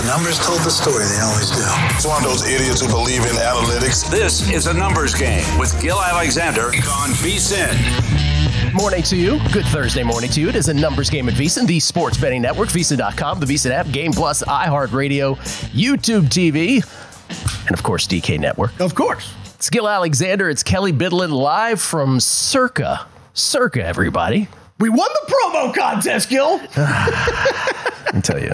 The numbers told the story, they always do. It's one of those idiots who believe in analytics. This is a numbers game with Gill Alexander on VSIN. Morning to you. Good Thursday morning to you. It is a numbers game at VSIN, the sports betting network, VSIN.com, the VSIN app, Game Plus, iHeartRadio, YouTube TV, and of course, DK Network. Of course. It's Gill Alexander. It's Kelley Bydlon live from Circa. Circa, everybody. We won the promo contest, Gill. I tell you,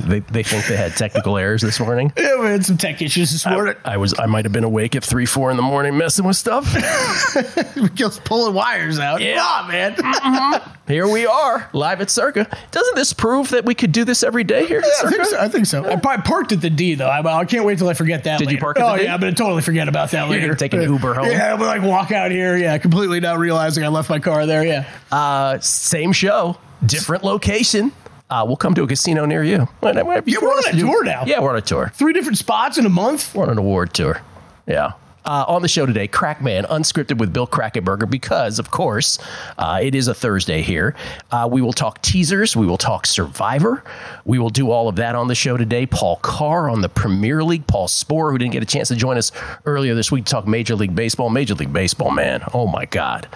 they, they think they had technical errors this morning. Yeah, we had some tech issues this morning. I, I was I might have been awake at three four in the morning messing with stuff. Just pulling wires out. Yeah. Ah, man. Here we are, live at Circa. Doesn't this prove that we could do this every day here at Yeah, I think so. I think so. I probably parked at the D though. I, I can't wait till I forget that. Did you park at oh the D? yeah, I'm gonna totally forget about that You're later. take an Uber home? Yeah, I'm gonna like walk out here. Yeah, completely not realizing I left my car there. Yeah. Uh, same show, different location. Uh, we'll come to a casino near you. What- Yeah, we're on a do tour now. Yeah, we're on a tour. Three different spots in a month. We're on an award tour. Yeah. Uh, on the show today, Crackman, unscripted with Bill Krackomberger, because, of course, uh, it is a Thursday here. Uh, we will talk teasers. We will talk Survivor. We will do all of that on the show today. Paul Carr on the Premier League. Paul Sporer, who didn't get a chance to join us earlier this week to talk Major League Baseball. Major League Baseball, man. Oh, my God.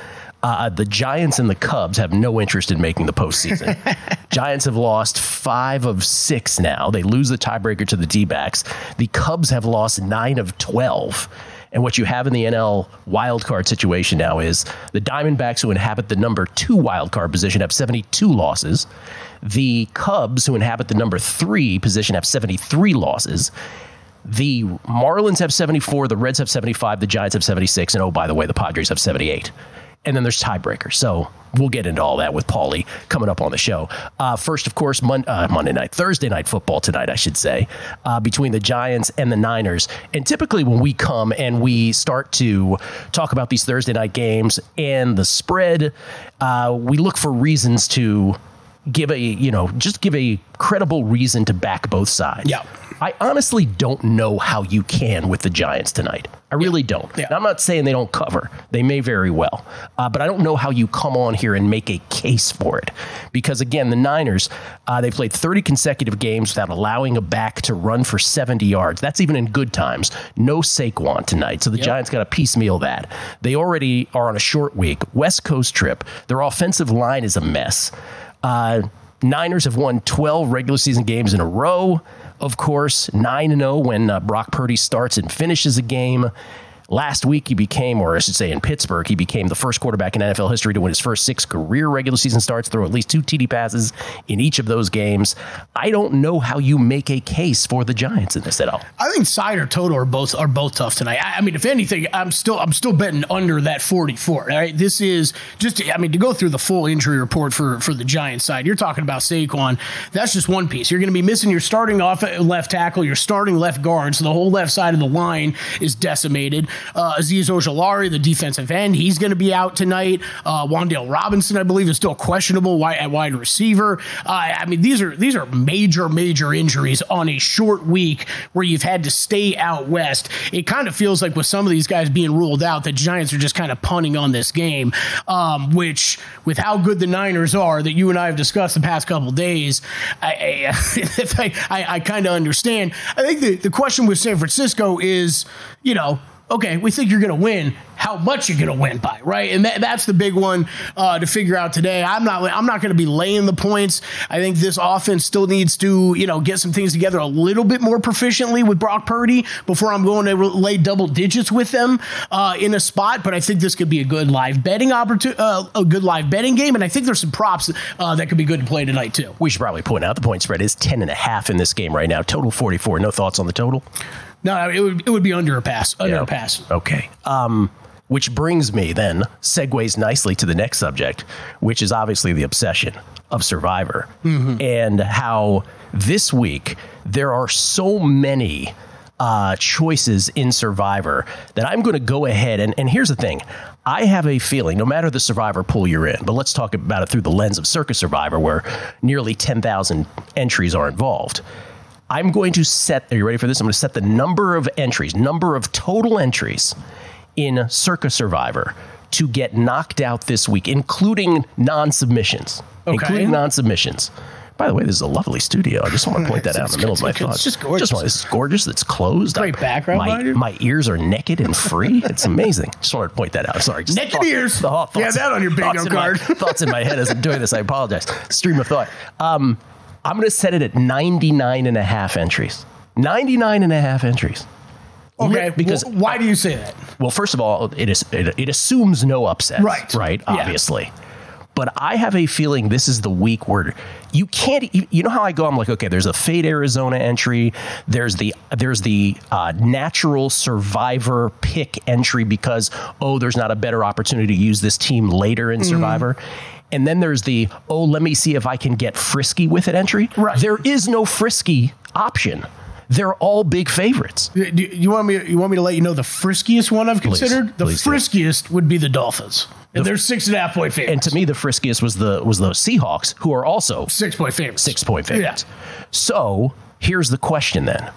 Uh, the Giants and the Cubs have no interest in making the postseason. Giants have lost five of six now. They lose the tiebreaker to the D backs. The Cubs have lost nine of 12. And what you have in the NL wildcard situation now is the Diamondbacks, who inhabit the number two wildcard position, have 72 losses. The Cubs, who inhabit the number three position, have 73 losses. The Marlins have 74, the Reds have 75, the Giants have 76, and oh, by the way, the Padres have 78. And then there's tiebreakers. So we'll get into all that with Paulie coming up on the show. Uh, first, of course, Mon- uh, Monday night, Thursday night football tonight, I should say, uh, between the Giants and the Niners. And typically, when we come and we start to talk about these Thursday night games and the spread, uh, we look for reasons to give a you know just give a credible reason to back both sides. Yeah. I honestly don't know how you can with the Giants tonight. I really don't. Yeah. I'm not saying they don't cover. They may very well. Uh, but I don't know how you come on here and make a case for it. Because again, the Niners, uh, they've played 30 consecutive games without allowing a back to run for 70 yards. That's even in good times. No Saquon tonight. So the Giants got to piecemeal that. They already are on a short week. West Coast trip. Their offensive line is a mess. Uh, Niners have won 12 regular season games in a row. Of course, 9 0 when uh, Brock Purdy starts and finishes a game. Last week, he became, or I should say in Pittsburgh, he became the first quarterback in NFL history to win his first six career regular season starts, throw at least two TD passes in each of those games. I don't know how you make a case for the Giants in this at all. I think side or total are both are both tough tonight. I, I mean, if anything, I'm still I'm still betting under that 44. All right, this is just I mean to go through the full injury report for for the Giants side. You're talking about Saquon. That's just one piece. You're going to be missing your starting off left tackle, your starting left guard. So the whole left side of the line is decimated. Uh, Azeez Ojulari, the defensive end, he's going to be out tonight. Uh, Wan'Dale Robinson, I believe, is still questionable wide, at wide receiver. Uh, I mean, these are these are major major injuries on a short week where you've had to stay out west. It kind of feels like with some of these guys being ruled out, the Giants are just kind of punting on this game. Um, which, with how good the Niners are, that you and I have discussed the past couple days, I I, I, I kind of understand. I think the, the question with San Francisco is, you know okay, we think you're going to win. How much you're going to win by, right? And that, that's the big one uh, to figure out today. I'm not I'm not going to be laying the points. I think this offense still needs to you know get some things together a little bit more proficiently with Brock Purdy before I'm going to lay double digits with them uh, in a spot. But I think this could be a good live betting opportunity, uh, a good live betting game, and I think there's some props uh, that could be good to play tonight too. We should probably point out the point spread is 10 and a half in this game right now. Total 44. No thoughts on the total? No, it would it would be under a pass. Under Yeah. a pass. Okay. Um, which brings me then, segues nicely to the next subject, which is obviously the obsession of Survivor and how this week there are so many uh, choices in Survivor that I'm going to go ahead and, and here's the thing. I have a feeling, no matter the Survivor pool you're in, but let's talk about it through the lens of Circa Survivor, where nearly 10,000 entries are involved. I'm going to set, are you ready for this? I'm going to set the number of entries, number of total entries in Circa Survivor to get knocked out this week, including non submissions. Okay. Including non submissions. By the way, this is a lovely studio. I just want to point that out in the middle of my thoughts. it's thoughts. just gorgeous. Just want, is gorgeous. It's closed. Great I- background My, my ears are naked and free. It's amazing. Just wanted to point that out. Sorry. just Naked thought- ears. thought- You have that on your bingo thoughts in my- thoughts in my head as I'm doing this. I apologize. Stream of thought. Um, I'm going to set it at 99 and a half entries. 99 and a half entries. Okay, Because because why do you say that? well, first of all, it is it, it assumes no upsets, Right. Right, Yeah. obviously. But I have a feeling this is the week where you can't. You, you know how I go? I'm like, okay, there's a fade Arizona entry. There's the there's the uh, natural survivor pick entry because oh, there's not a better opportunity to use this team later in Survivor. And then there's the oh, let me see if I can get frisky with it entry. Right. There is no frisky option. They're all big favorites. You, you want me? You want me to let you know the friskiest one I've considered? the please do. friskiest would be the Dolphins, and they're six and a half point favorites. And to me, the friskiest was the was the Seahawks, who are also six point favorites. six point favorites. So here's the question then: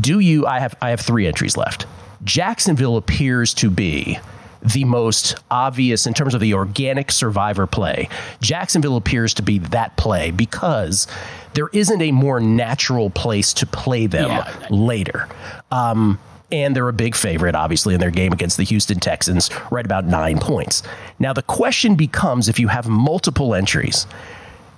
Do you? I have I have three entries left. Jacksonville appears to be the most obvious in terms of the organic survivor play. Jacksonville appears to be that play because there isn't a more natural place to play them Yeah. later. Um, and they're a big favorite, obviously, in their game against the Houston Texans, right about nine points. Now, the question becomes if you have multiple entries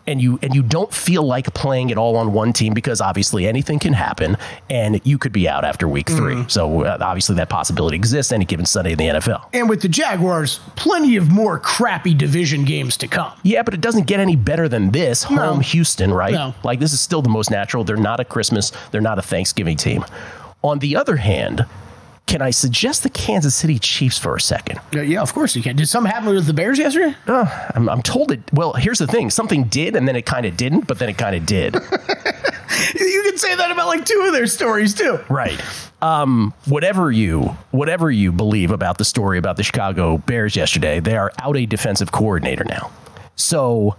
and you and you don't feel like playing it all on one team because obviously anything can happen and you could be out after week 3 So uh, obviously that possibility exists any given Sunday in the NFL. And with the Jaguars, plenty of more crappy division games to come. Yeah, but it doesn't get any better than this. Home No. Houston, right? No. Like this is still the most natural. They're not a Christmas, they're not a Thanksgiving team. On the other hand, can I suggest the Kansas City Chiefs for a second? Yeah, yeah, of course you can. Did something happen with the Bears yesterday? I'm, I'm told it. Well, here's the thing: something did, and then it kind of didn't, but then it kind of did. You can say that about like two of their stories too. right. Um, whatever you whatever you believe about the story about the Chicago Bears yesterday, they are out a defensive coordinator now. So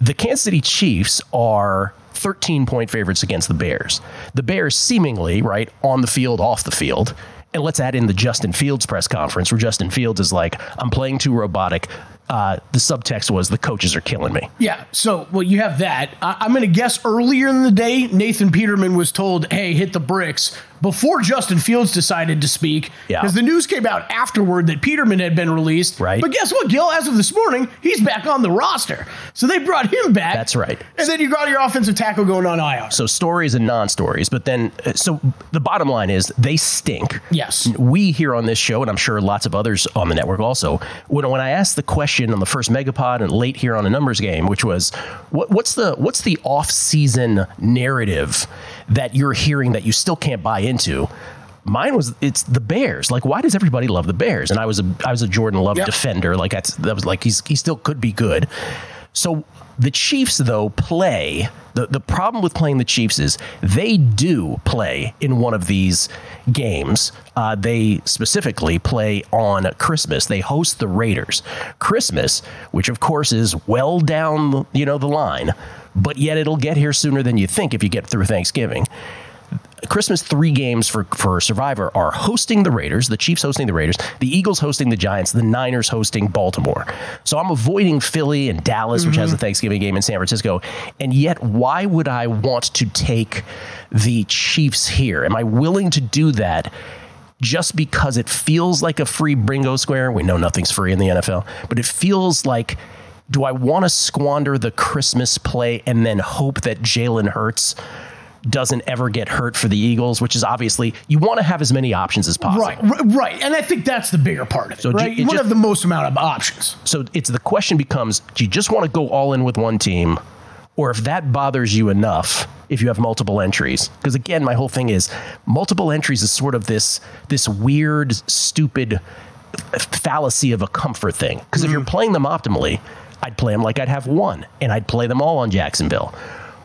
the Kansas City Chiefs are 13 point favorites against the Bears. The Bears seemingly, right, on the field, off the field. And let's add in the Justin Fields press conference where Justin Fields is like, I'm playing too robotic. Uh, the subtext was, the coaches are killing me. Yeah. So, well, you have that. I, I'm going to guess earlier in the day, Nathan Peterman was told, "Hey, hit the bricks." Before Justin Fields decided to speak, Yeah. because the news came out afterward that Peterman had been released. Right. But guess what, Gill? As of this morning, he's back on the roster. So they brought him back. That's right. And then you got your offensive tackle going on IR. So stories and non-stories, but then uh, so the bottom line is they stink. Yes. We here on this show, and I'm sure lots of others on the network also, when when I asked the question on the first Megapod and late here on a numbers game, which was what, what's the what's the off-season narrative that you're hearing that you still can't buy into? Mine was it's the Bears. Like, why does everybody love the Bears? And I was a I was a Jordan Love Yep. defender. Like that's that was like he's he still could be good. So the Chiefs, though, play. The, the problem with playing the Chiefs is they do play in one of these games. Uh, they specifically play on Christmas. They host the Raiders. Christmas, which of course is well down, you know, the line, but yet it'll get here sooner than you think if you get through Thanksgiving. Christmas three games for for Survivor are hosting the Raiders, the Chiefs hosting the Raiders, the Eagles hosting the Giants, the Niners hosting Baltimore. So I'm avoiding Philly and Dallas, which has mm-hmm. a Thanksgiving game in San Francisco. And yet, why would I want to take the Chiefs here? Am I willing to do that? just because it feels like a free bingo square. We know nothing's free in the NFL, but it feels like do I want to squander the Christmas play and then hope that Jalen Hurts doesn't ever get hurt for the Eagles, which is obviously you want to have as many options as possible. Right, right, and I think that's the bigger part of it. So right, it you want to have the most amount of options. So it's the question becomes do you just want to go all in with one team? Or if that bothers you enough, if you have multiple entries, because again, my whole thing is multiple entries is sort of this this weird, stupid uh, fallacy of a comfort thing. Because if mm-hmm. you're playing them optimally, I'd play them like I'd have one, and I'd play them all on Jacksonville.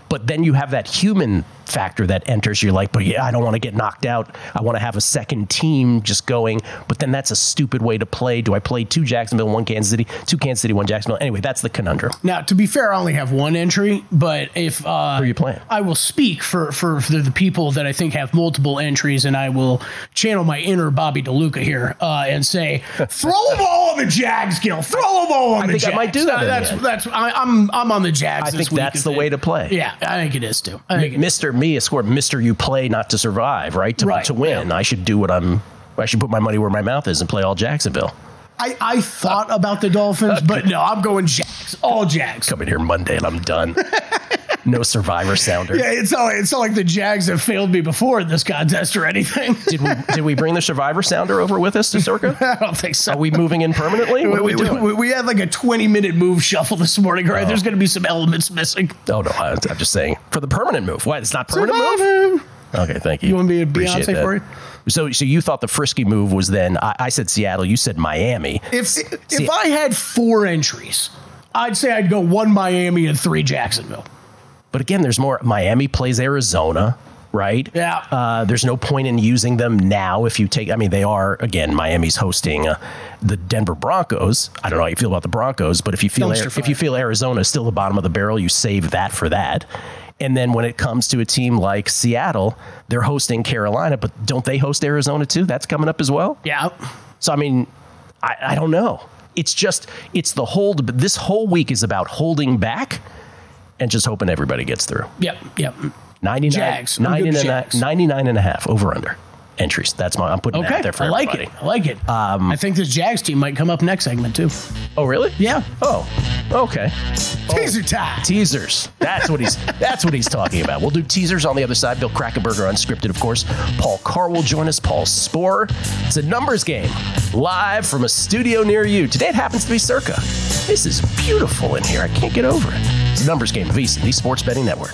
But then you have that human factor that enters. You're like, but yeah, I don't want to get knocked out. I want to have a second team just going. But then that's a stupid way to play. Do I play two Jacksonville, one Kansas City, two Kansas City, one Jacksonville? Anyway, that's the conundrum. Now, to be fair, I only have one entry, but if uh, Who are you playing? I will speak for, for for the people that I think have multiple entries, and I will channel my inner Bobby DeLuca here uh, and say, throw them all on the Jags, Gill. Throw them all on I the think I Jags. might do that Uh, that's that's I, I'm I'm on the Jags. I think that's the it- way to play. Yeah, I think it is too. I think. Mister me a score Mister, you play not to survive, right? To, Right, to win. I should do what I'm. I should put my money where my mouth is and play all Jacksonville. I, I thought about the Dolphins, but no, I'm going Jags. All Jags. Coming here Monday and I'm done. no survivor sounder. Yeah, it's not, it's not like the Jags have failed me before in this contest or anything. Did we did we bring the survivor sounder over with us to Circa? I don't think so. Are we moving in permanently? What are we we, doing? we, we had like a 20 minute move shuffle this morning, right? Oh. There's going to be some elements missing. Oh no, I, I'm just saying for the permanent move. What? It's not permanent move. Okay, thank you. You want me to Appreciate Beyonce that. for you? So, so you thought the frisky move was then? I, I said Seattle. You said Miami. If if I had four entries, I'd say I'd go one Miami and three Jacksonville. But again, there's more. Miami plays Arizona, right? Yeah. Uh, there's no point in using them now if you take. I mean, they are again. Miami's hosting uh, the Denver Broncos. I don't know how you feel about the Broncos, but if you feel if you feel Arizona is still the bottom of the barrel, you save that for that. And then when it comes to a team like Seattle, they're hosting Carolina, but don't they host Arizona too? That's coming up as well. Yeah. So I mean, I, I don't know. It's just it's the hold. But this whole week is about holding back and just hoping everybody gets through. Yep. Yep. 99, Jags. I'm 90 and a- Jags. 99 and a half over under entries. That's my I'm putting Okay. out there for I like everybody. it. I like it. Um, I think this Jags team might come up next segment too. Oh really? Yeah. Oh, okay. Oh. Teaser time. Teasers. That's what he's. that's what he's talking about. We'll do teasers on the other side. Bill Krackomberger unscripted, of course. Paul Carr will join us. Paul Sporer. It's a numbers game, live from a studio near you. Today it happens to be Circa. This is beautiful in here. I can't get over it. It's a numbers game Easton, the Sports Betting Network.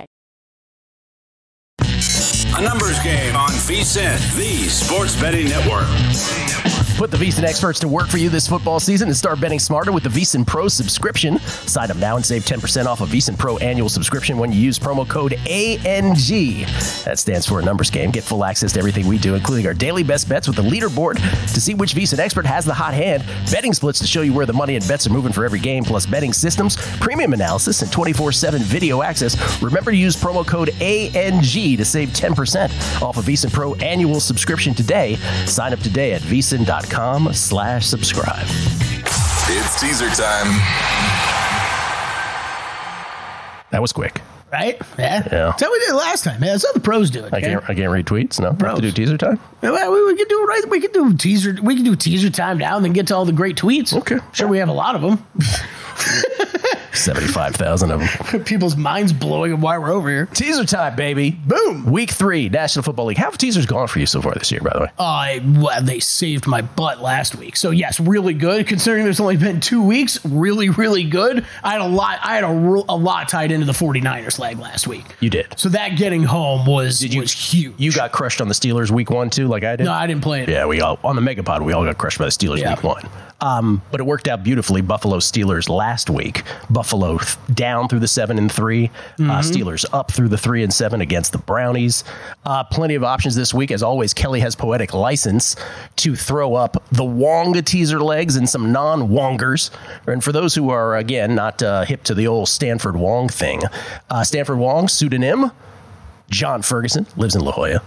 A numbers game on VSIN, the Sports Betting Network. Put the VSiN experts to work for you this football season and start betting smarter with the VSiN Pro subscription. Sign up now and save 10% off a VSiN Pro annual subscription when you use promo code ANG. That stands for a numbers game. Get full access to everything we do, including our daily best bets with the leaderboard to see which VSiN expert has the hot hand, betting splits to show you where the money and bets are moving for every game, plus betting systems, premium analysis, and 24 7 video access. Remember to use promo code ANG to save 10% off a VSiN Pro annual subscription today. Sign up today at VSiN.com slash subscribe. It's teaser time. That was quick. Right? Yeah. Yeah. That's how we did it last time. Man. That's how the pros do it. I okay? can't, I can't read tweets. No, Bros. to do teaser time. Well, we, we could do it right. We can do teaser. We can do teaser time now, and then get to all the great tweets. Okay. Sure, we have a lot of them. Seventy-five thousand of them. People's minds blowing of why we're over here. Teaser time, baby. Boom. Week three, National Football League. How have teasers gone for you so far this year, by the way? Uh, well, they saved my butt last week. So yes, really good. Considering there's only been two weeks, really, really good. I had a lot. I had a, a lot tied into the 49ers leg last week. You did. So that getting home was was huge. You got crushed on the Steelers week one, too, like I did? no, I didn't play it. Yeah, we all on the Megapod. We all got crushed by the Steelers Yeah. week one. Um, but it worked out beautifully. Buffalo Steelers last week. Buffalo th- down through the seven and 3 Uh, Steelers up through the three and seven against the Brownies. Uh, plenty of options this week. As always, Kelley has poetic license to throw up the Wonga teaser legs and some non-Wongers. And for those who are again not uh, hip to the old Stanford Wong thing, uh, Stanford Wong pseudonym John Ferguson lives in La Jolla.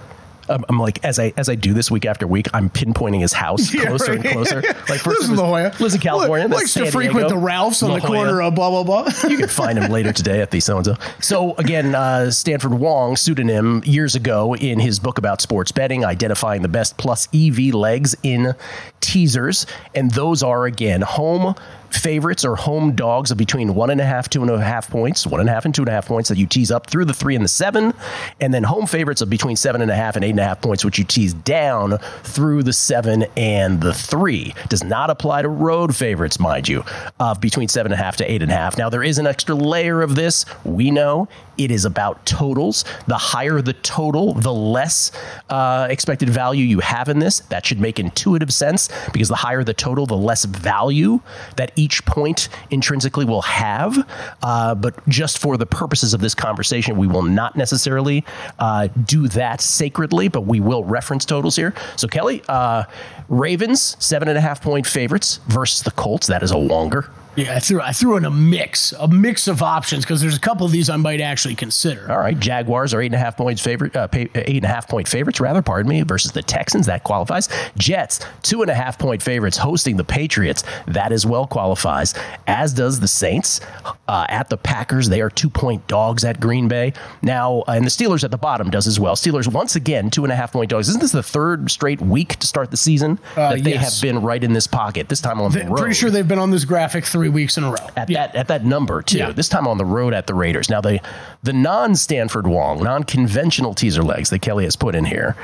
I'm, I'm like as I as I do this week after week, I'm pinpointing his house Yeah, closer and closer. Like first Lives in La Jolla. lives in California. Likes to frequent Diego. the Ralphs on La the corner of blah blah blah. You can find him later today at the so and so. So again, uh, Stanford Wong pseudonym years ago in his book about sports betting, identifying the best plus EV legs in teasers, and those are again home favorites or home dogs of between one and a half, two and a half points, one and a half and two and a half points that you tease up through the three and the seven, and then home favorites of between seven and a half and eight and a half points, which you tease down through the seven and the three. Does not apply to road favorites, mind you, of between seven and a half to eight and a half. Now there is an extra layer of this. We know it is about totals. The higher the total, the less uh, expected value you have in this. That should make intuitive sense because the higher the total, the less value that each point intrinsically will have. Uh, but just for the purposes of this conversation, we will not necessarily uh, do that sacredly, but we will reference totals here. So, Kelley, uh, Ravens, seven and a half point favorites versus the Colts. That is a longer. Yeah, I threw I threw in a mix, a mix of options because there's a couple of these I might actually consider. All right, Jaguars are eight and a half points favorite, uh, pay, eight and a half point favorites, rather. Pardon me, versus the Texans. That qualifies. Jets two and a half point favorites hosting the Patriots. That as well qualifies. As does the Saints uh, at the Packers. They are two point dogs at Green Bay. Now, uh, and the Steelers at the bottom does as well. Steelers once again two and a half point dogs. Isn't this the third straight week to start the season Uh, that they yes. have been right in this pocket? This time on the road. Pretty sure they've been on this graphic three weeks in a row. at that at that number too. Yeah. This time on the road at the Raiders. Now the the non Stanford Wong, non conventional teaser legs that Kelley has put in here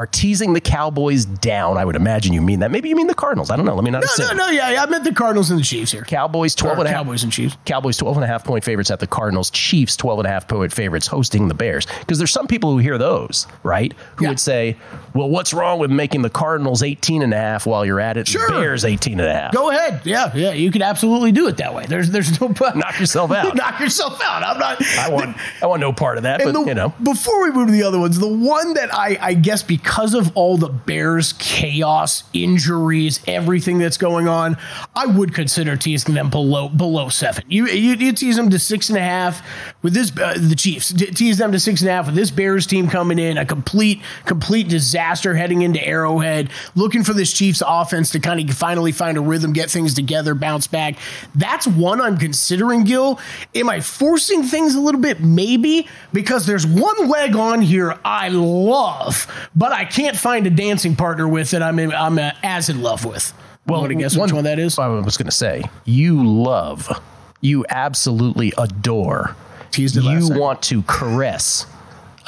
are teasing the Cowboys down. I would imagine you mean that. Maybe you mean the Cardinals. I don't know. Let me not No, assume. no, no. Yeah, yeah, I meant the Cardinals and the Chiefs here. Cowboys 12 Or and a half. Cowboys and Chiefs. Cowboys 12 and a half point favorites at the Cardinals. Chiefs 12 and a half point favorites hosting the Bears. Because there's some people who hear those, right? Who Yeah. would say, well, what's wrong with making the Cardinals 18 and a half while you're at it? Sure. Bears 18 and a half. Go ahead. Yeah, yeah. You can absolutely do it that way. There's there's no Knock yourself out. Knock yourself out. I'm not. I want I want no part of that, but the, you know. before we move to the other ones, the one that I, I guess because of all the Bears chaos, injuries, everything that's going on, I would consider teasing them below below seven. You you, you tease them to six and a half with this uh, the Chiefs te- tease them to six and a half with this Bears team coming in a complete complete disaster heading into Arrowhead, looking for this Chiefs offense to kind of finally find a rhythm, get things together, bounce back. That's one I'm considering. Gill, am I forcing things a little bit? Maybe because there's one leg on here I love, but I can't find a dancing partner with that I'm in, I'm uh, as in love with. Well, want to guess which one that is? I was going to say, you love, you absolutely adore, Teased it last you second. want to caress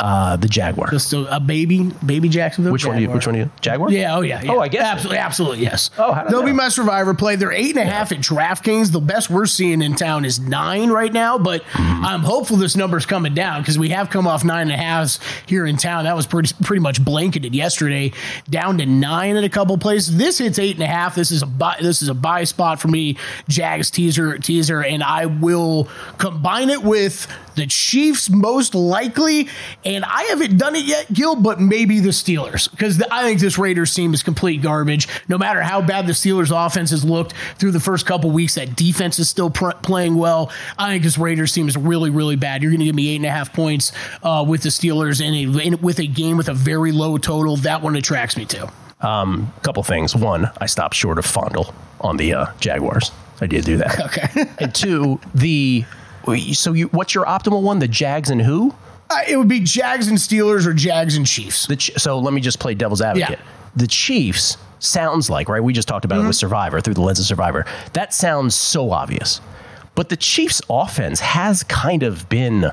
uh, the Jaguar. Just a, a baby, baby Jacksonville. Which one? Are you, which one? Are you? Jaguar? Yeah. Oh yeah. yeah. Oh, I guess. absolutely, absolutely, yes. Oh, how did I they'll be my survivor play. They're eight and a half at DraftKings. The best we're seeing in town is nine right now, but Mm-hmm. I'm hopeful this number's coming down because we have come off nine and a halves here in town. That was pretty pretty much blanketed yesterday, down to nine in a couple places. This hits eight and a half. This is a buy, this is a buy spot for me. Jags teaser teaser, and I will combine it with the Chiefs most likely, and I haven't done it yet, Gill, but maybe the Steelers because I think this Raiders team is complete garbage. No matter how bad the Steelers offense has looked through the first couple weeks, that defense is still pr- playing well. I think this Raiders team is really, really bad. You're going to give me eight and a half points uh, with the Steelers in a in, with a game with a very low total. That one attracts me too. Um, couple things. One, I stopped short of fondle on the uh, Jaguars. I did do that. Okay. and two, the So you, what's your optimal one? The Jags and who? Uh, it would be Jags and Steelers or Jags and Chiefs. The, so let me just play devil's advocate. Yeah. The Chiefs sounds like right. We just talked about it with Survivor through the lens of Survivor. That sounds so obvious, but the Chiefs' offense has kind of been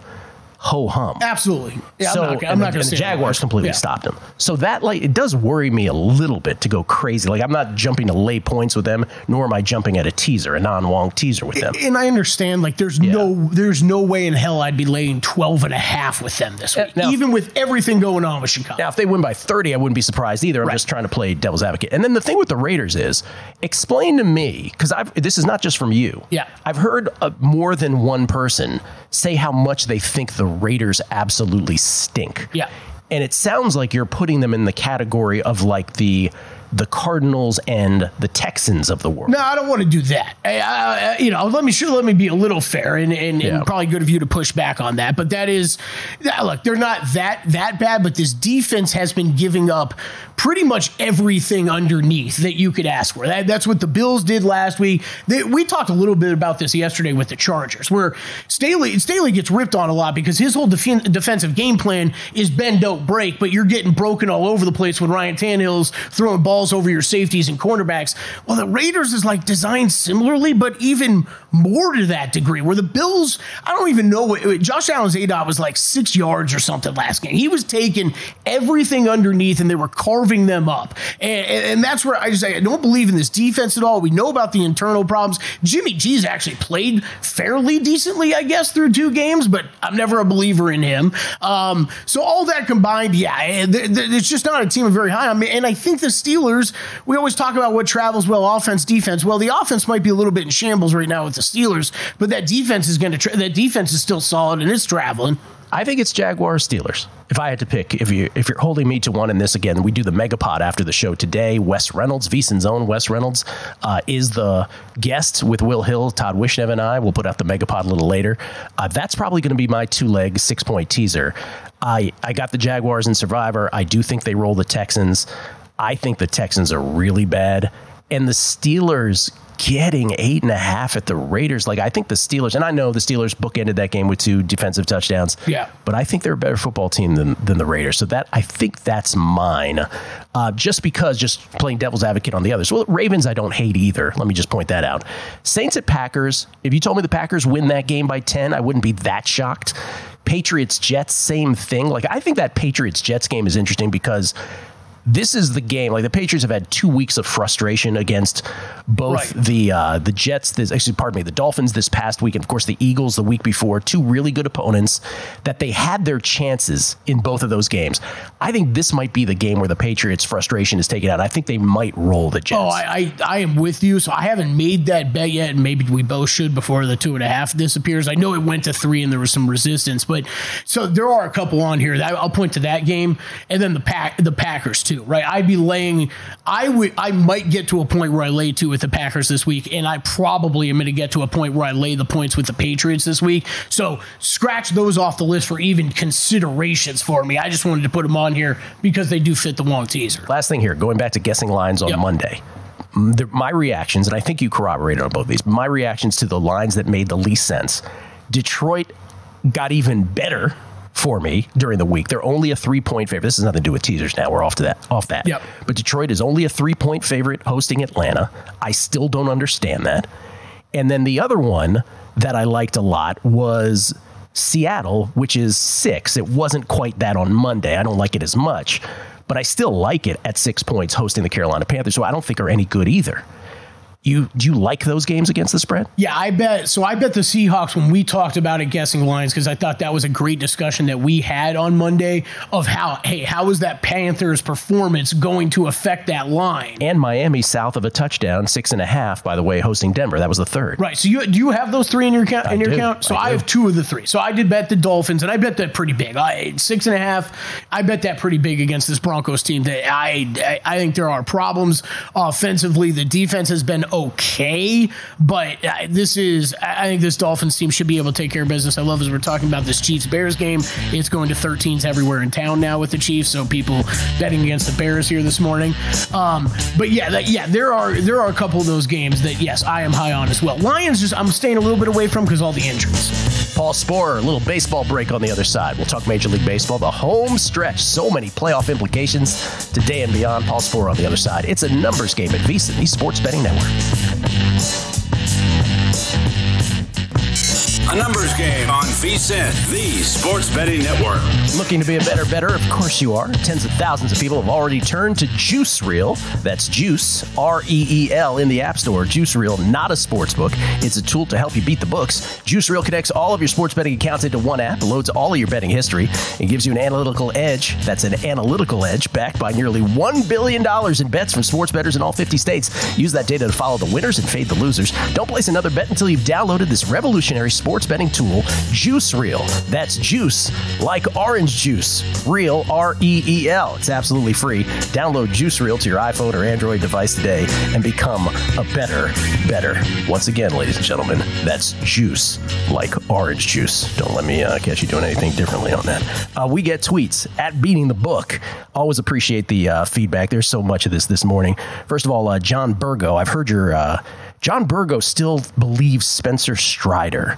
ho hum. Absolutely. Yeah, so I'm not, I'm not going to the Jaguars completely Yeah. stopped them. So that like it does worry me a little bit to go crazy. Like I'm not jumping to lay points with them, nor am I jumping at a teaser, a non-Wong teaser with them. And I understand, like, there's Yeah. no, there's no way in hell I'd be laying 12 and a half with them this week, now- even with everything going on with Chicago. Now, if they win by 30, I wouldn't be surprised either. I'm Right. just trying to play devil's advocate. And then the thing with the Raiders is, explain to me, because I've this is not just from you. Yeah. I've heard uh, more than one person say how much they think the Raiders absolutely stink. Yeah. And it sounds like you're putting them in the category of like the the Cardinals and the Texans of the world. No, I don't want to do that. I, I, you know, let me sure let me be a little fair and, and, Yeah. and probably good of you to push back on that. But that is, look, they're not that that bad. But this defense has been giving up pretty much everything underneath that you could ask for. That, that's what the Bills did last week. They, we talked a little bit about this yesterday with the Chargers, where Staley Staley gets ripped on a lot because his whole defen defensive game plan is bend don't break, but you're getting broken all over the place when Ryan Tannehill's throwing balls over your safeties and cornerbacks. Well, the Raiders is like designed similarly, but even more to that degree. Where the Bills, I don't even know what Josh Allen's ADOT was like six yards or something last game. He was taking everything underneath and they were carving them up. And, and, and that's where I just I don't believe in this defense at all. We know about the internal problems. Jimmy G's actually played fairly decently, I guess, through two games, but I'm never a believer in him. Um, so all that combined, yeah, eh, it's just not a team of very high. I mean, and I think the Steelers, we always talk about what travels well, offense, defense. Well, the offense might be a little bit in shambles right now with the Steelers, but that defense is going to, tra- that defense is still solid and it's traveling. I think it's Jaguars Steelers. If I had to pick, if you if you're holding me to one in this again, we do the Megapod after the show today. Wes Reynolds, VSiN's own Wes Reynolds, uh, is the guest with Will Hill, Todd Wishnev, and I. We'll put out the Megapod a little later. Uh, that's probably going to be my two leg six point teaser. I I got the Jaguars in Survivor. I do think they roll the Texans. I think the Texans are really bad, and the Steelers getting eight and a half at the Raiders. Like I think the Steelers, and I know the Steelers bookended that game with two defensive touchdowns. Yeah. but I think they're a better football team than than the Raiders. So that I think that's mine. Uh, just because, just playing devil's advocate on the others. Well, Ravens I don't hate either. Let me just point that out. Saints at Packers. If you told me the Packers win that game by ten, I wouldn't be that shocked. Patriots Jets, same thing. Like I think that Patriots Jets game is interesting because this is the game. Like the Patriots have had two weeks of frustration against both Right. the uh, the Jets. This, actually, pardon me, the Dolphins this past week, and of course the Eagles the week before. Two really good opponents that they had their chances in both of those games. I think this might be the game where the Patriots' frustration is taken out. I think they might roll the Jets. Oh, I, I, I am with you. So I haven't made that bet yet, and maybe we both should before the two and a half disappears. I know it went to three, and there was some resistance, but so there are a couple on here that I'll point to that game, and then the pack the Packers too, right? I'd be laying. I would. I might get to a point where I lay two with the Packers this week, and I probably am going to get to a point where I lay the points with the Patriots this week. So scratch those off the list for even considerations for me. I just wanted to put them on here because they do fit the Wong teaser. Last thing here, going back to guessing lines on Yep. Monday. Mm, My reactions, and I think you corroborated on both these, my reactions to the lines that made the least sense. Detroit got even better for me during the week. They're only a three point favorite. This has nothing to do with teasers now. We're off to that off that. Yep. But Detroit is only a three point favorite hosting Atlanta. I still don't understand that. And then the other one that I liked a lot was Seattle, which is six. It wasn't quite that on Monday. I don't like it as much, but I still like it at six points hosting the Carolina Panthers, who I don't think are any good either. You do you like those games against the spread? Yeah, I bet. So I bet the Seahawks when we talked about it, guessing lines, because I thought that was a great discussion that we had on Monday of how, hey, how is that Panthers performance going to affect that line? And Miami south of a touchdown, six and a half, by the way, hosting Denver. That was the third. Right. So you do you have those three in your count? I In your do. count. So I I, have two of the three. So I did bet the Dolphins, and I bet that pretty big. I six and a half. I bet that pretty big against this Broncos team. That I I, I think there are problems offensively. The defense has been okay, but this is. I I think this Dolphins team should be able to take care of business. I love as we're talking about this Chiefs Bears game. It's going to 13s everywhere in town now with the Chiefs. So people betting against the Bears here this morning. Um, but yeah, that, yeah, there are there are a couple of those games that yes, I am high on as well. Lions just I'm staying a little bit away from because all the injuries. Paul Sporer, a little baseball break on the other side. We'll talk Major League Baseball, the home stretch. So many playoff implications today and beyond. Paul Sporer on the other side. It's a numbers game at VSiN, the Sports Betting Network. A numbers game on VSiN, the Sports Betting Network. Looking to be a better better? Of course you are. Tens of thousands of people have already turned to Juice Reel. That's Juice, R E E L, in the App Store. Juice Reel, not a sports book. It's a tool to help you beat the books. Juice Reel connects all of your sports betting accounts into one app, loads all of your betting history, and gives you an analytical edge. That's an analytical edge backed by nearly $1 billion in bets from sports bettors in all 50 states. Use that data to follow the winners and fade the losers. Don't place another bet until you've downloaded this revolutionary sports betting tool, Juice Reel. That's juice like orange juice. Real, R E E L. It's absolutely free. Download Juice Reel to your iPhone or Android device today and become a better, better. Once again, ladies and gentlemen, that's juice like orange juice. Don't let me uh, catch you doing anything differently on that. Uh, we get tweets at Beating the Book. Always appreciate the uh, feedback. There's so much of this this morning. First of all, uh, John Burgo, I've heard your. Uh, John Burgo still believes Spencer Strider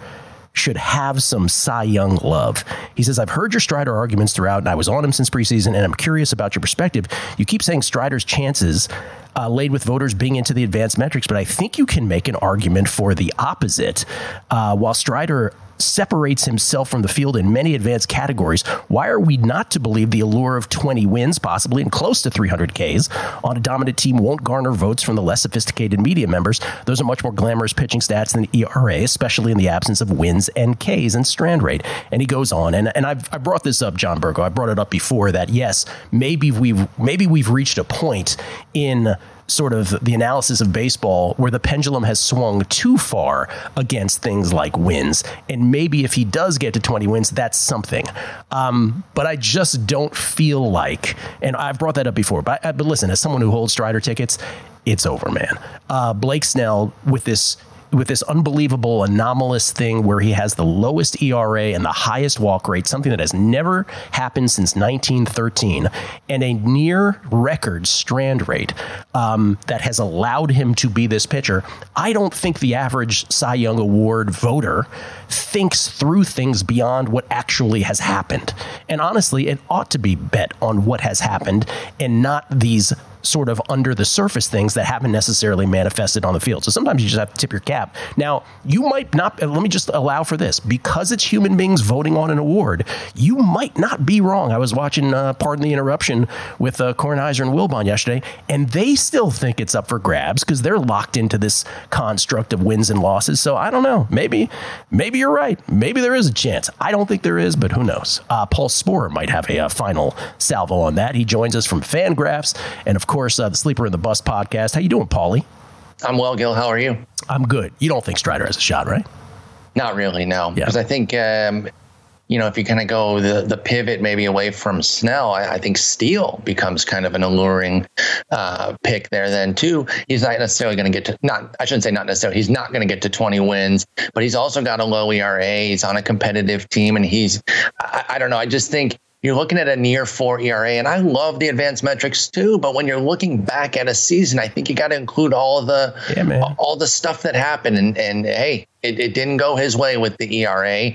should have some Cy Young love. He says, I've heard your Strider arguments throughout, and I was on him since preseason, and I'm curious about your perspective. You keep saying Strider's chances uh, laid with voters being into the advanced metrics, but I think you can make an argument for the opposite. Uh, while Strider separates himself from the field in many advanced categories. Why are we not to believe the allure of 20 wins, possibly and close to 300 Ks, on a dominant team won't garner votes from the less sophisticated media members? Those are much more glamorous pitching stats than ERA, especially in the absence of wins and Ks and strand rate. And he goes on, and, and I've I brought this up, John Burgo. I brought it up before that yes, maybe we've maybe we've reached a point in sort of the analysis of baseball where the pendulum has swung too far against things like wins. And maybe if he does get to 20 wins, that's something. Um, but I just don't feel like, and I've brought that up before, but, but listen, as someone who holds Strider tickets, it's over, man. Uh, Blake Snell with this with this unbelievable anomalous thing where he has the lowest ERA and the highest walk rate, something that has never happened since 1913, and a near record strand rate um, that has allowed him to be this pitcher. I don't think the average Cy Young Award voter thinks through things beyond what actually has happened. And honestly, it ought to be bet on what has happened and not these sort of under the surface things that haven't necessarily manifested on the field. So sometimes you just have to tip your cap. Now, you might not, let me just allow for this because it's human beings voting on an award, you might not be wrong. I was watching, uh, pardon the interruption, with uh, Kornheiser and Wilbon yesterday, and they still think it's up for grabs because they're locked into this construct of wins and losses. So I don't know. Maybe, maybe you're right. Maybe there is a chance. I don't think there is, but who knows? Uh, Paul Sporer might have a, a final salvo on that. He joins us from Fangraphs and, of course, uh, the Sleeper and the Bust podcast. How you doing, Paulie? I'm well, Gill. How are you? I'm good. You don't think Strider has a shot, right? Not really, no. Because yeah. I think, um, you know, if you kind of go the, the pivot maybe away from Snell, I, I think Steele becomes kind of an alluring uh, pick there then too. He's not necessarily going to get to not I shouldn't say not necessarily. He's not going to get to 20 wins, but he's also got a low ERA. He's on a competitive team, and he's I, I don't know. I just think you're looking at a near four ERA, and I love the advanced metrics too. But when you're looking back at a season, I think you got to include all the yeah, all the stuff that happened. And and hey, it, it didn't go his way with the ERA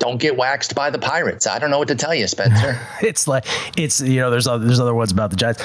don't get waxed by the Pirates. I don't know what to tell you, Spencer. it's like it's you know there's other, there's other ones about the Giants.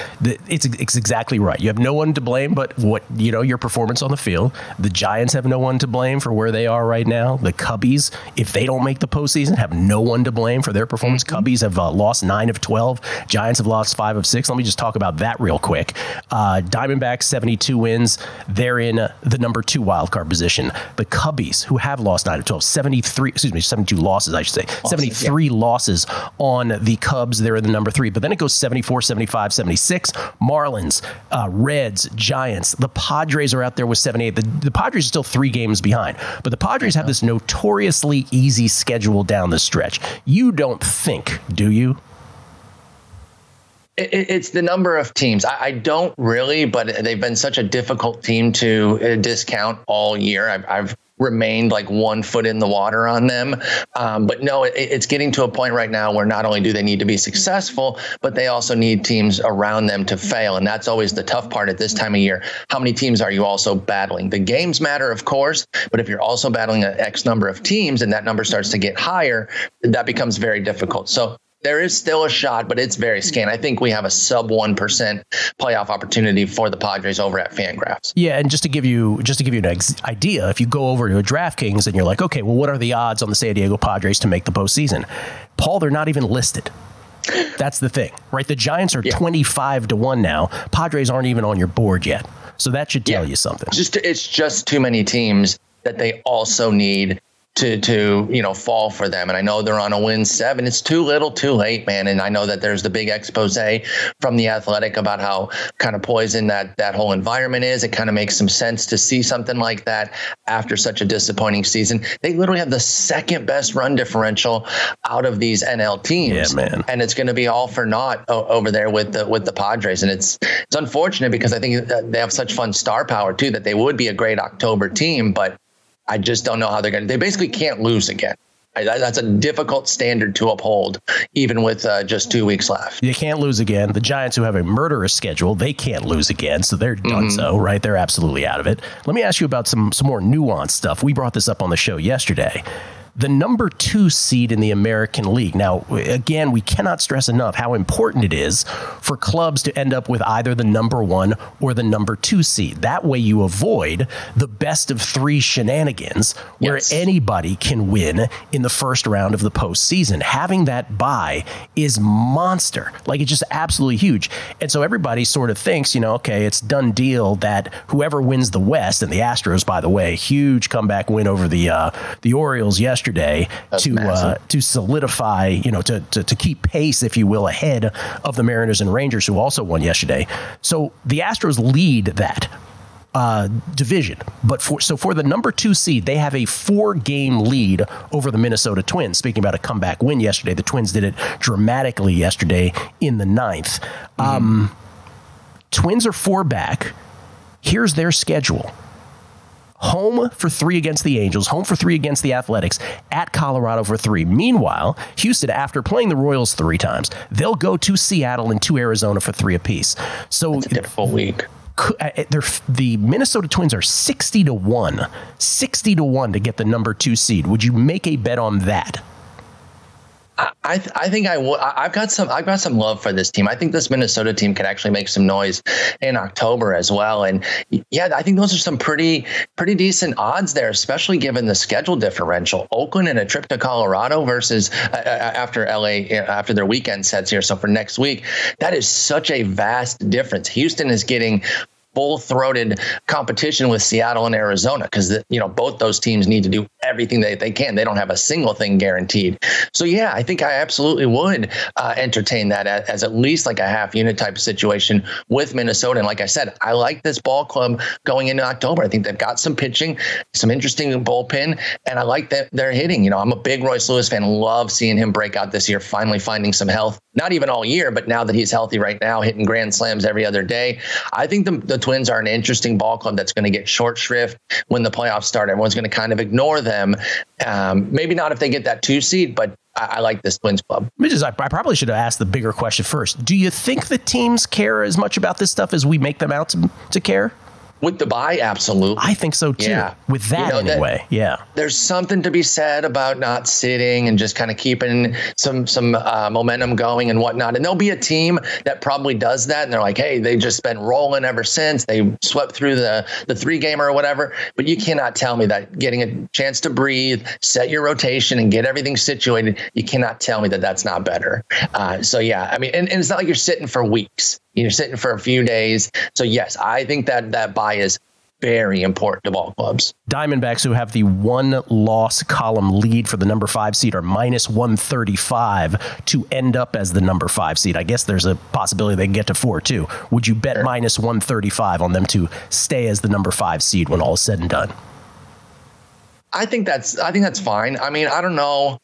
It's it's exactly right. You have no one to blame but what you know your performance on the field. The Giants have no one to blame for where they are right now. The Cubbies, if they don't make the postseason, have no one to blame for their performance. Mm-hmm. Cubbies have uh, lost nine of twelve. Giants have lost five of six. Let me just talk about that real quick. Uh, Diamondbacks seventy two wins. They're in uh, the number two wild card position. The Cubbies, who have lost nine of 12, 73, excuse me, seventy two losses losses, I should say. Losses, 73 yeah. losses on the Cubs. They're in the number three. But then it goes 74, 75, 76. Marlins, uh, Reds, Giants. The Padres are out there with 78. The, the Padres are still three games behind. But the Padres have this notoriously easy schedule down the stretch. You don't think, do you? It's the number of teams. I, don't really, but they've been such a difficult team to uh, discount all year. I've, I've remained like one foot in the water on them. Um, but no, it, it's getting to a point right now where not only do they need to be successful, but they also need teams around them to fail. And that's always the tough part at this time of year. How many teams are you also battling? The games matter, of course, but if you're also battling an X number of teams and that number starts to get higher, that becomes very difficult. So there is still a shot, but it's very scant. I think we have a sub one percent playoff opportunity for the Padres over at Fangraphs. Yeah, and just to give you just to give you an ex- idea, if you go over to a DraftKings and you're like, okay, well, what are the odds on the San Diego Padres to make the postseason? Paul, they're not even listed. That's the thing, right? The Giants are yeah. 25 to 1 now. Padres aren't even on your board yet. So that should tell yeah. you something. Just it's just too many teams that they also need to to you know fall for them. And I know they're on a win seven. It's too little, too late, man. And I know that there's the big expose from the Athletic about how kind of poison that that whole environment is. It kind of makes some sense to see something like that after such a disappointing season. They literally have the second best run differential out of these NL teams. Yeah, man. And it's going to be all for naught over there with the with the Padres. And it's it's unfortunate because I think they have such fun star power too that they would be a great October team, but I just don't know how they're going to. They basically can't lose again. That's a difficult standard to uphold, even with uh, just two weeks left. You can't lose again. The Giants, who have a murderous schedule, they can't lose again, so they're done. Mm-hmm. So right, they're absolutely out of it. Let me ask you about some some more nuanced stuff. We brought this up on the show yesterday the number two seed in the American League. Now, again, we cannot stress enough how important it is for clubs to end up with either the number one or the number two seed. That way, you avoid the best of three shenanigans where yes. anybody can win in the first round of the postseason. Having that bye is monster. Like, it's just absolutely huge. And so everybody sort of thinks, you know, okay, it's done deal that whoever wins the West, and the Astros, by the way, huge comeback win over the, uh, the Orioles yesterday yesterday That's to uh, to solidify, you know, to, to to keep pace, if you will, ahead of the Mariners and Rangers, who also won yesterday. So the Astros lead that uh, division. But for so for the number two seed, they have a four game lead over the Minnesota Twins. Speaking about a comeback win yesterday, the Twins did it dramatically yesterday in the ninth. Mm-hmm. Um, Twins are four back. Here's their schedule home for three against the Angels, home for three against the Athletics, at Colorado for three. Meanwhile, Houston, after playing the Royals three times, they'll go to Seattle and to Arizona for three apiece. So That's a full week. Uh, the Minnesota Twins are 60 to 1, 60 to 1 to get the number two seed. Would you make a bet on that? I, I think I will. I've got some. I've got some love for this team. I think this Minnesota team can actually make some noise in October as well. And yeah, I think those are some pretty pretty decent odds there, especially given the schedule differential. Oakland and a trip to Colorado versus uh, uh after LA after their weekend sets here. So for next week, that is such a vast difference. Houston is getting full-throated competition with Seattle and Arizona because you know both those teams need to do everything that they can. They don't have a single thing guaranteed. So yeah, I think I absolutely would uh, entertain that as, as, at least like a half unit type of situation with Minnesota. And like I said, I like this ball club going into October. I think they've got some pitching, some interesting bullpen, and I like that they're hitting. You know, I'm a big Royce Lewis fan. Love seeing him break out this year, finally finding some health. Not even all year, but now that he's healthy right now, hitting grand slams every other day. I think the, the Twins are an interesting ball club that's going to get short shrift when the playoffs start. Everyone's going to kind of ignore them. Um, maybe not if they get that two seed, but I, I like this Twins club. Just, I, I probably should have asked the bigger question first. Do you think the teams care as much about this stuff as we make them out to, to care? With the bye, absolutely. I think so too. Yeah. With that you know, anyway. That, yeah. There's something to be said about not sitting and just kind of keeping some some uh, momentum going and whatnot. And there'll be a team that probably does that, and they're like, hey, they've just been rolling ever since. They swept through the the three gamer or whatever. But you cannot tell me that getting a chance to breathe, set your rotation, and get everything situated. You cannot tell me that that's not better. Uh, so yeah, I mean, and, and it's not like you're sitting for weeks. You're sitting for a few days. So yes, I think that that bye is very important to ball clubs. Diamondbacks, who have the one loss column lead for the number five seed, are minus 135 to end up as the number five seed. I guess there's a possibility they can get to four, too. Would you bet sure. minus 135 on them to stay as the number five seed when all is said and done? I think that's I think that's fine. I mean, I don't know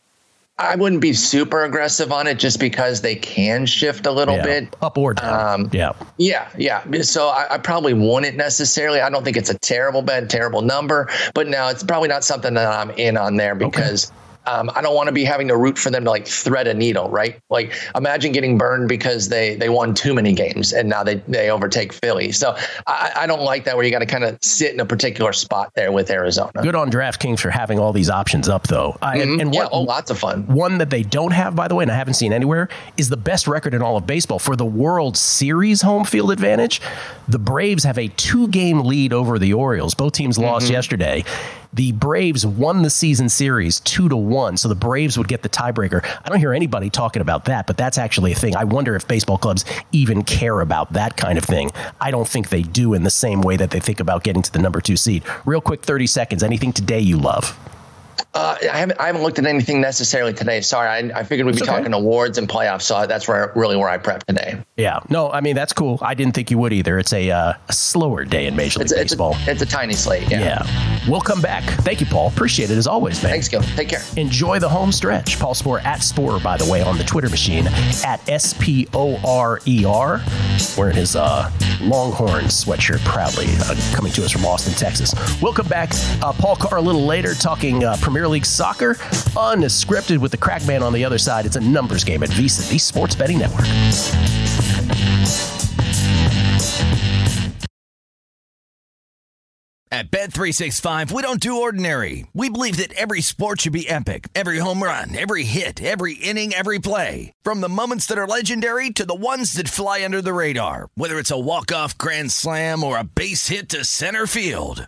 I wouldn't be super aggressive on it just because they can shift a little Yeah. bit. Up or down. Um, yeah. Yeah, yeah. So I, I probably wouldn't necessarily. I don't think it's a terrible bet, terrible number, but now it's probably not something that I'm in on there because. Um, I don't want to be having to root for them to like thread a needle, right? Like imagine getting burned because they they won too many games and now they they overtake Philly. So I, I don't like that where you got to kind of sit in a particular spot there with Arizona. Good on DraftKings for having all these options up, though. Uh, and, and yeah, what, oh, lots of fun. One that they don't have, by the way, and I haven't seen anywhere, is the best record in all of baseball for the World Series home field advantage. The Braves have a two game lead over the Orioles. Both teams lost yesterday. The Braves won the season series two to one, so the Braves would get the tiebreaker. I don't hear anybody talking about that, but that's actually a thing. I wonder if baseball clubs even care about that kind of thing. I don't think they do in the same way that they think about getting to the number two seed. Real quick, 30 seconds. Anything today you love? Uh, I haven't I haven't looked at anything necessarily today. Sorry, I, I figured we'd be okay. talking awards and playoffs, so that's where really where I prepped today. Yeah, no, I mean that's cool. I didn't think you would either. It's a, uh, a slower day in Major League It's a, it's, Baseball. a, it's a tiny slate. Yeah. yeah, we'll come back. Thank you, Paul. Appreciate it as always, man. Thanks, Gill. Take care. Enjoy the home stretch. Paul Sporer at Sporer, by the way, on the Twitter machine at S P O R E R, wearing his uh, Longhorn sweatshirt proudly, uh, coming to us from Austin, Texas. We'll come back. Uh, Paul Carr a little later talking uh, League soccer, unscripted with the crack man on the other side. It's a numbers game at VSiN, the Sports Betting Network. At Bet365, we don't do ordinary. We believe that every sport should be epic. Every home run, every hit, every inning, every play. From the moments that are legendary to the ones that fly under the radar. Whether it's a walk-off grand slam or a base hit to center field.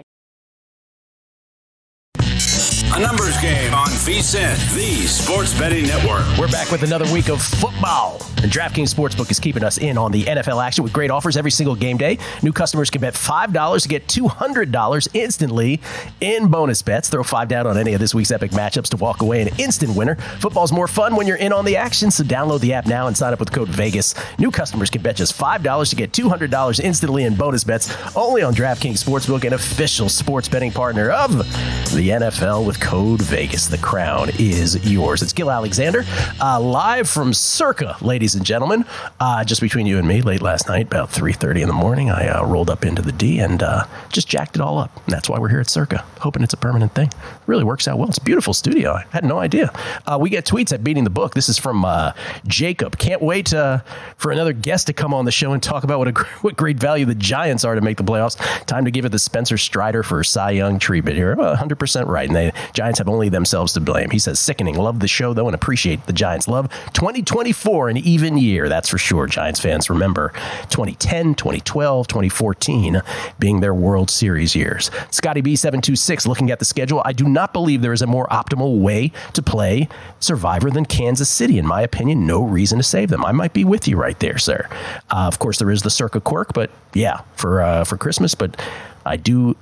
A numbers game on VSIN, the Sports Betting Network. We're back with another week of football. And DraftKings Sportsbook is keeping us in on the NFL action with great offers every single game day. New customers can bet $5 to get $200 instantly in bonus bets. Throw 5 down on any of this week's epic matchups to walk away an instant winner. Football's more fun when you're in on the action, so download the app now and sign up with code VEGAS. New customers can bet just $5 to get $200 instantly in bonus bets only on DraftKings Sportsbook, an official sports betting partner of the NFL with code Vegas. The crown is yours. It's Gill Alexander, uh, live from Circa, ladies and gentlemen. Uh, just between you and me, late last night, about 3.30 in the morning, I uh, rolled up into the D and uh, just jacked it all up. And that's why we're here at Circa, hoping it's a permanent thing. really works out well. It's a beautiful studio. I had no idea. Uh, we get tweets at Beating the Book. This is from uh, Jacob. Can't wait for another guest to come on the show and talk about what a what great value the Giants are to make the playoffs. Time to give it the Spencer Strider for Cy Young treatment here. Well, 100% right. And the Giants have only themselves to blame. He says, sickening. Love the show, though, and appreciate the Giants' love. 2024, an even year, that's for sure. Giants fans remember 2010, 2012, 2014 being their World Series years. Scotty B726 looking at the schedule. I do not believe there is a more optimal way to play Survivor than Kansas City. In my opinion, no reason to save them. I might be with you right there, sir. Uh, of course, there is the Circa quirk, but yeah, for uh, for Christmas. But I do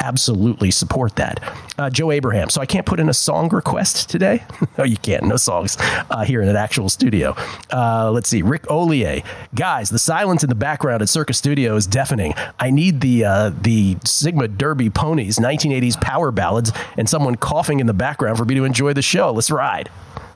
absolutely support that. Uh, Joe Abraham. So I can't put in a song request today. no, you can't. No songs uh, here in an actual studio. Uh, let's see. Rick Olier. Guys, the silence in the background at Circa Studio is deafening. I need the uh, the Sigma Derby Ponies 1980s power ballads and someone coughing in the background for me to enjoy the show. Let's ride.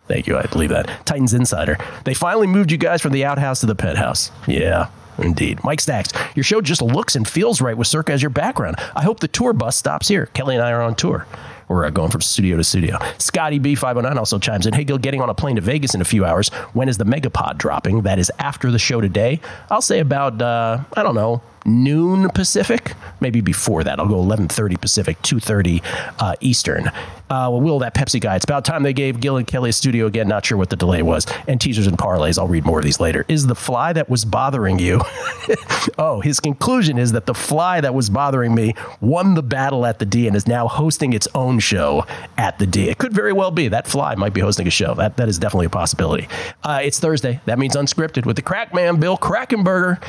Thank you. I believe that. Titans Insider. They finally moved you guys from the outhouse to the penthouse. Yeah. Indeed. Mike Stacks, your show just looks and feels right with Circa as your background. I hope the tour bus stops here. Kelley and I are on tour. We're uh, going from studio to studio. Scotty B509 also chimes in Hey, Gill, getting on a plane to Vegas in a few hours. When is the Megapod dropping? That is after the show today. I'll say about, uh, I don't know, noon Pacific, maybe before that. I'll go 11:30 Pacific, 2:30 uh, Eastern. Uh, well, Will, that Pepsi guy. It's about time they gave Gill and Kelley a studio again. Not sure what the delay was. And teasers and parlays. I'll read more of these later. Is the fly that was bothering you? oh, his conclusion is that the fly that was bothering me won the battle at the D and is now hosting its own show at the D. It could very well be that fly might be hosting a show. That that is definitely a possibility. Uh, it's Thursday. That means unscripted with the crack man Bill Krackomberger.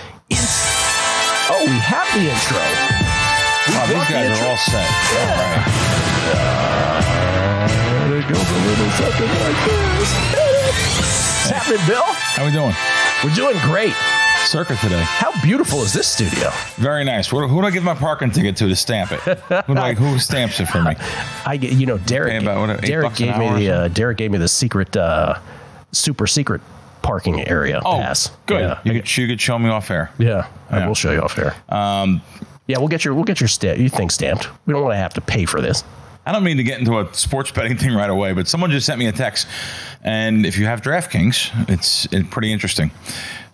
Oh, we have the intro. We Oh, these brought the guys intro. are all set. All right. Uh, it goes a little something like this. What's happening, Bill? How are we doing? We're doing great. Circa today. How beautiful is this studio? Very nice. Who, who do I give my parking ticket to to stamp it? Who, I, who stamps it for me? I get, you know, Derek. About, what, Derek gave me the uh, Derek gave me the secret, uh, super secret parking area Oh, pass. good. Yeah, You, could, you could show me off air. yeah, I will show you off here. Um, Yeah, we'll get your we'll get your stamp. You think stamped? We don't want to have to pay for this. I don't mean to get into a sports betting thing right away, but someone just sent me a text, and if you have DraftKings, it's, it's pretty interesting.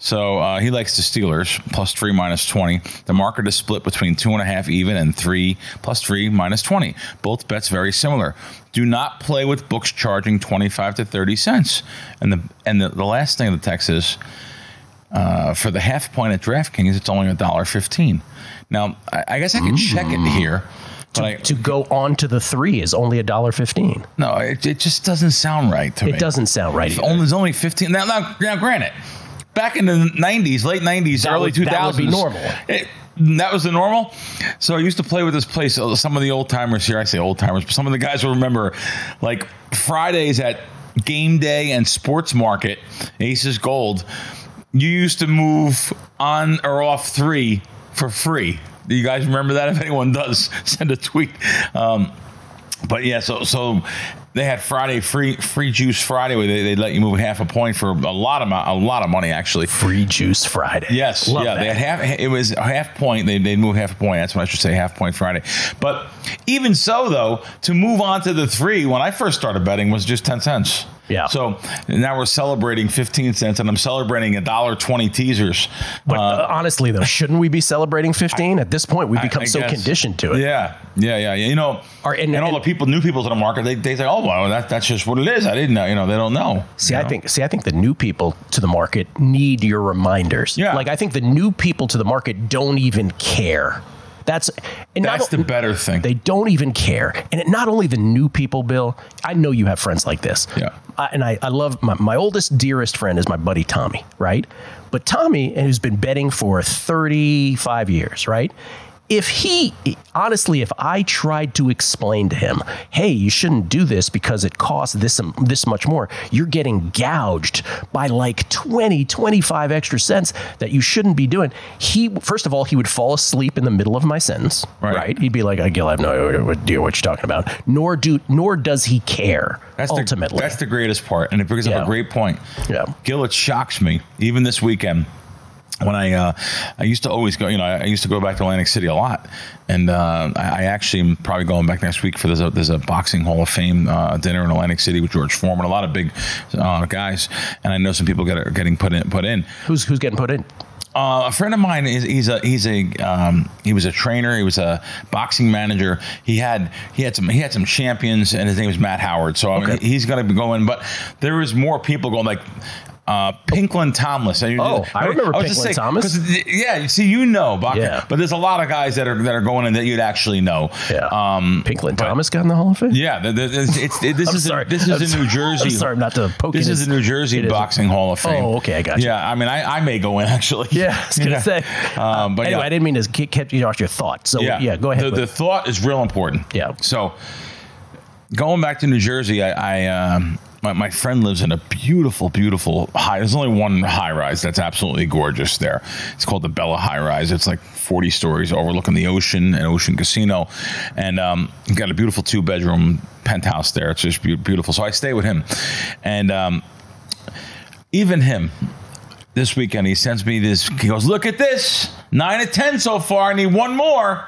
So uh, he likes the Steelers plus three minus twenty. The market is split between two and a half even and three plus three minus twenty. Both bets very similar. Do not play with books charging twenty five to thirty cents. And the and the, the last thing of the text is uh, for the half point at DraftKings, it's only a dollar fifteen. Now I, I guess I could check it here. But I, To go on to the three is only a dollar fifteen. no, it, it just doesn't sound right to me. It doesn't sound right. Only, there's only 15. Now, now, now, granted, back in the 90s, late 90s, That early would- 2000s, that would be normal. it- that was the normal. So I used to play with this place. uh, Some of the old timers here, I say old timers, but some of the guys will remember, like Fridays at Game Day and Sports Market, Aces Gold. You used to move on or off three for free. Do you guys remember that? If anyone does, send a tweet. Um, but yeah, so so they had Friday free free juice Friday where they they let you move half a point for a lot of a lot of money actually. Free Juice Friday. Yes, Love yeah, that. they had half. It was a half point. They they move half a point. That's what I should say, half point Friday. But even so, though, to move on to the three when I first started betting was just ten cents. Yeah. So now we're celebrating fifteen cents, and I'm celebrating a dollar twenty teasers. But Uh, uh, honestly, though, shouldn't we be celebrating 15? At this point, we've become I so guess. conditioned to it. Yeah, yeah, yeah, yeah. You know, Or- and- and, all the people, new people to the market, they, they say, "Oh, well, that, that's just what it is." I didn't know. You know, they don't know. See, I know? think see, I think the new people to the market need your reminders. Yeah. Like I think the new people to the market don't even care. That's and that's o- the better thing. They don't even care. And it, not only the new people, Bill, I know you have friends like this. Yeah. I, and I, I love my, my oldest, dearest friend is my buddy Tommy, right? But Tommy, and who's been betting for 35 years, right? If he, honestly, if I tried to explain to him, hey, you shouldn't do this because it costs this, um, this much more, you're getting gouged by like 20, 25 extra cents that you shouldn't be doing. He, first of all, he would fall asleep in the middle of my sentence, Right. right? He'd be like, I Gill, I have no idea what you're talking about. Nor do, nor does he care That's ultimately. The, that's the greatest part, and it brings up Yeah. a great point. Yeah. Gill, it shocks me even this weekend. When I uh, I used to always go, you know, I used to go back to Atlantic City a lot, and uh, I, I actually am probably going back next week for there's a there's a boxing Hall of Fame uh, dinner in Atlantic City with George Foreman, a lot of big uh, guys, and I know some people get are getting put in put in. who's, who's getting put in? Uh, a friend of mine is he's a he's a um, he was a trainer. He was a boxing manager. He had he had some he had some champions, and his name was Matt Howard. So I mean, he's going to be going. But there was more people going like. Uh, Pinklon Thomas. And Oh, I remember was just Pinklon Thomas. Yeah, you see, you know, boxing, Yeah. but there's a lot of guys that are that are going in that you'd actually know. Yeah. Um, Pinklon but- Thomas got in the Hall of Fame? Yeah, the, the, it's, it, this I'm is sorry. A, this I'm is a New sorry. Jersey. I'm sorry not to poke This is a New Jersey is. Boxing Hall of Fame. Oh, okay, I got you. Yeah, I mean, I, I may go in actually. Yeah, I was going to Yeah. say. Um, but anyway, yeah. I didn't mean to keep you off your thought. So, yeah, go ahead. The, the thought is real important. Yeah. So going back to New Jersey, I, I um, my, my friend lives in a beautiful, beautiful high. There's only one high rise that's absolutely gorgeous there. It's called the Bella High Rise. It's like 40 stories overlooking the ocean and Ocean Casino, and um, got a beautiful two bedroom penthouse there. It's just beau- beautiful. So I stay with him, and um, even him this weekend he sends me this he goes look at this 9 of 10 so far i need one more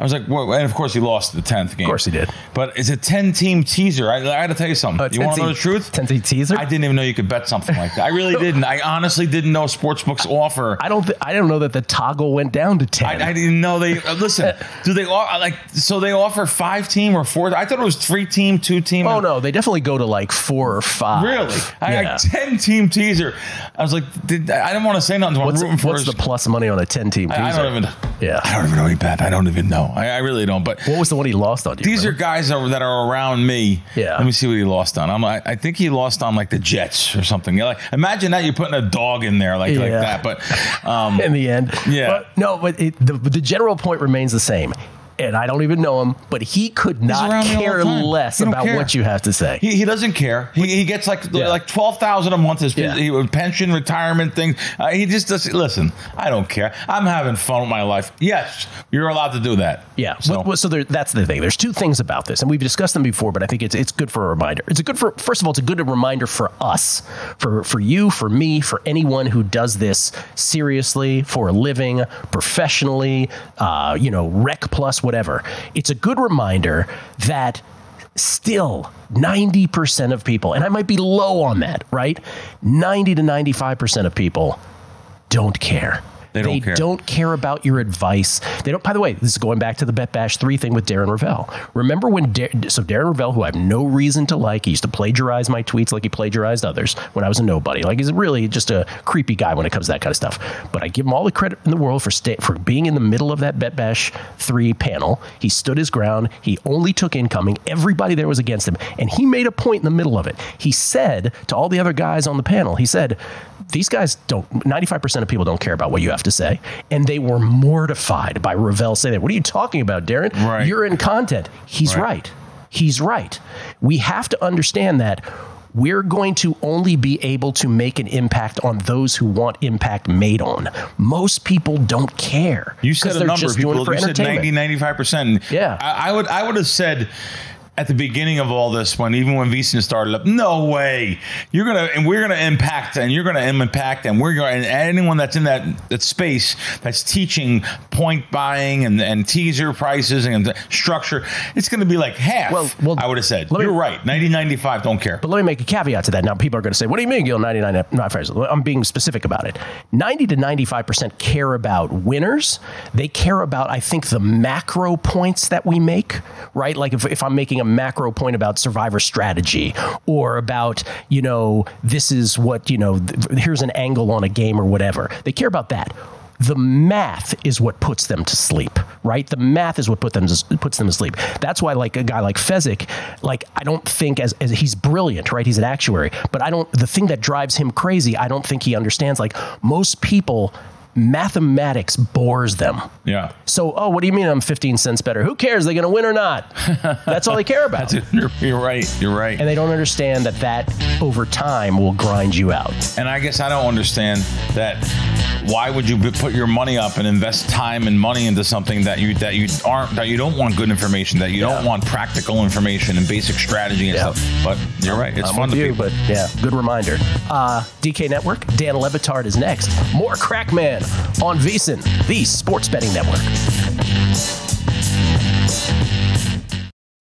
I was like, well, and of course he lost the tenth game. Of course he did. But it's a ten-team teaser. I, I got to tell you something. Uh, you want to know the truth? Ten team teaser. I didn't even know you could bet something like that. I really didn't. I honestly didn't know sportsbooks offer. I don't. Th- I don't know that the toggle went down to ten. I, I didn't know they uh, listen. do they au- like so they offer five team or four? I thought it was three team, two team. oh no, they definitely go to like four or five. Really? I Yeah. got ten team teaser. I was like, did, I didn't want to say nothing. So I'm What's, rooting for what's the plus money on a ten team teaser? I, I don't even. Yeah. I don't even know he bet. I don't even know. I, I really don't. But What was the one he lost on? These are guys that are, that are around me. Yeah. Let me see what he lost on. I'm. I, I think he lost on like the Jets or something. You're like, imagine that you're putting a dog in there like like that. But um, in the end. Yeah. But, no, but it, the the general point remains the same. And I don't even know him, but he could not around me all the care less about care. what you have to say. He, he doesn't care. He, he gets like Yeah. like twelve thousand a month as Yeah. he, pension, retirement thing. Uh, he just doesn't listen. I don't care. I'm having fun with my life. Yes, you're allowed to do that. Yeah. So, So, so there, that's the thing. There's two things about this, and we've discussed them before, but I think it's it's good for a reminder. It's a good for first of all, it's a good reminder for us, for for you, for me, for anyone who does this seriously for a living, professionally, uh, you know, rec plus whatever. It's a good reminder that still 90% of people, and I might be low on that, right? 90 to 95% of people don't care. They don't care. don't care about your advice. They don't. By the way, this is going back to the Bet Bash three thing with Darren Rovell. Remember when? Dar- so Darren Rovell, who I have no reason to like, he used to plagiarize my tweets like he plagiarized others when I was a nobody. Like he's really just a creepy guy when it comes to that kind of stuff. But I give him all the credit in the world for sta- for being in the middle of that Bet Bash three panel. He stood his ground. He only took incoming. Everybody there was against him, and he made a point in the middle of it. He said to all the other guys on the panel, he said, "These guys don't. Ninety-five percent of people don't care about what you have to say," and they were mortified by Rovell saying that. What are you talking about, Darren? Right. You're in content. He's Right. right. He's right. We have to understand that. We're going to only be able to make an impact on those who want impact made on. Most people don't care. You said a number of people. doing it for You said entertainment. 90, 95 percent. Yeah. I, I would. I would have said. At the beginning of all this, when even when VSiN started up, no way you're gonna and we're gonna impact and you're gonna impact and we're going and anyone that's in that that space that's teaching point buying and, and teaser prices and structure, it's gonna be like half. Well- well, I would have said you're right. 90, 95 don't care. But let me make a caveat to that. Now, people are to say, "What do you mean, Gill? Ninety-nine, not fair." I'm being specific about it. Ninety to ninety-five percent care about winners. They care about, I think, the macro points that we make. Right? Like if, if I'm making a macro point about survivor strategy or about, you know, this is what you know. Th- here's an angle on a game or whatever. They care about that the math is what puts them to sleep, right? The math is what put them to, puts them to sleep. That's why, like a guy like Fezzik, like I don't think as, as he's brilliant, right? He's an actuary, but I don't. The thing that drives him crazy, I don't think he understands. Like most people, mathematics bores them. yeah. So, oh, what do you mean I'm 15 cents better? Who cares? They're going to win or not? That's all they care about. You're, you're right. You're right. and they don't understand that that over time will grind you out. And I guess I don't understand that. Why would you put your money up and invest time and money into something that you that you aren't that you don't want good information that you don't want practical information and basic strategy and Yeah. stuff. But you're right. It's I'm fun to you, but yeah, good reminder. Uh, DK Network, Dan Le Batard is next. More Crackman on VSiN, the sports betting network.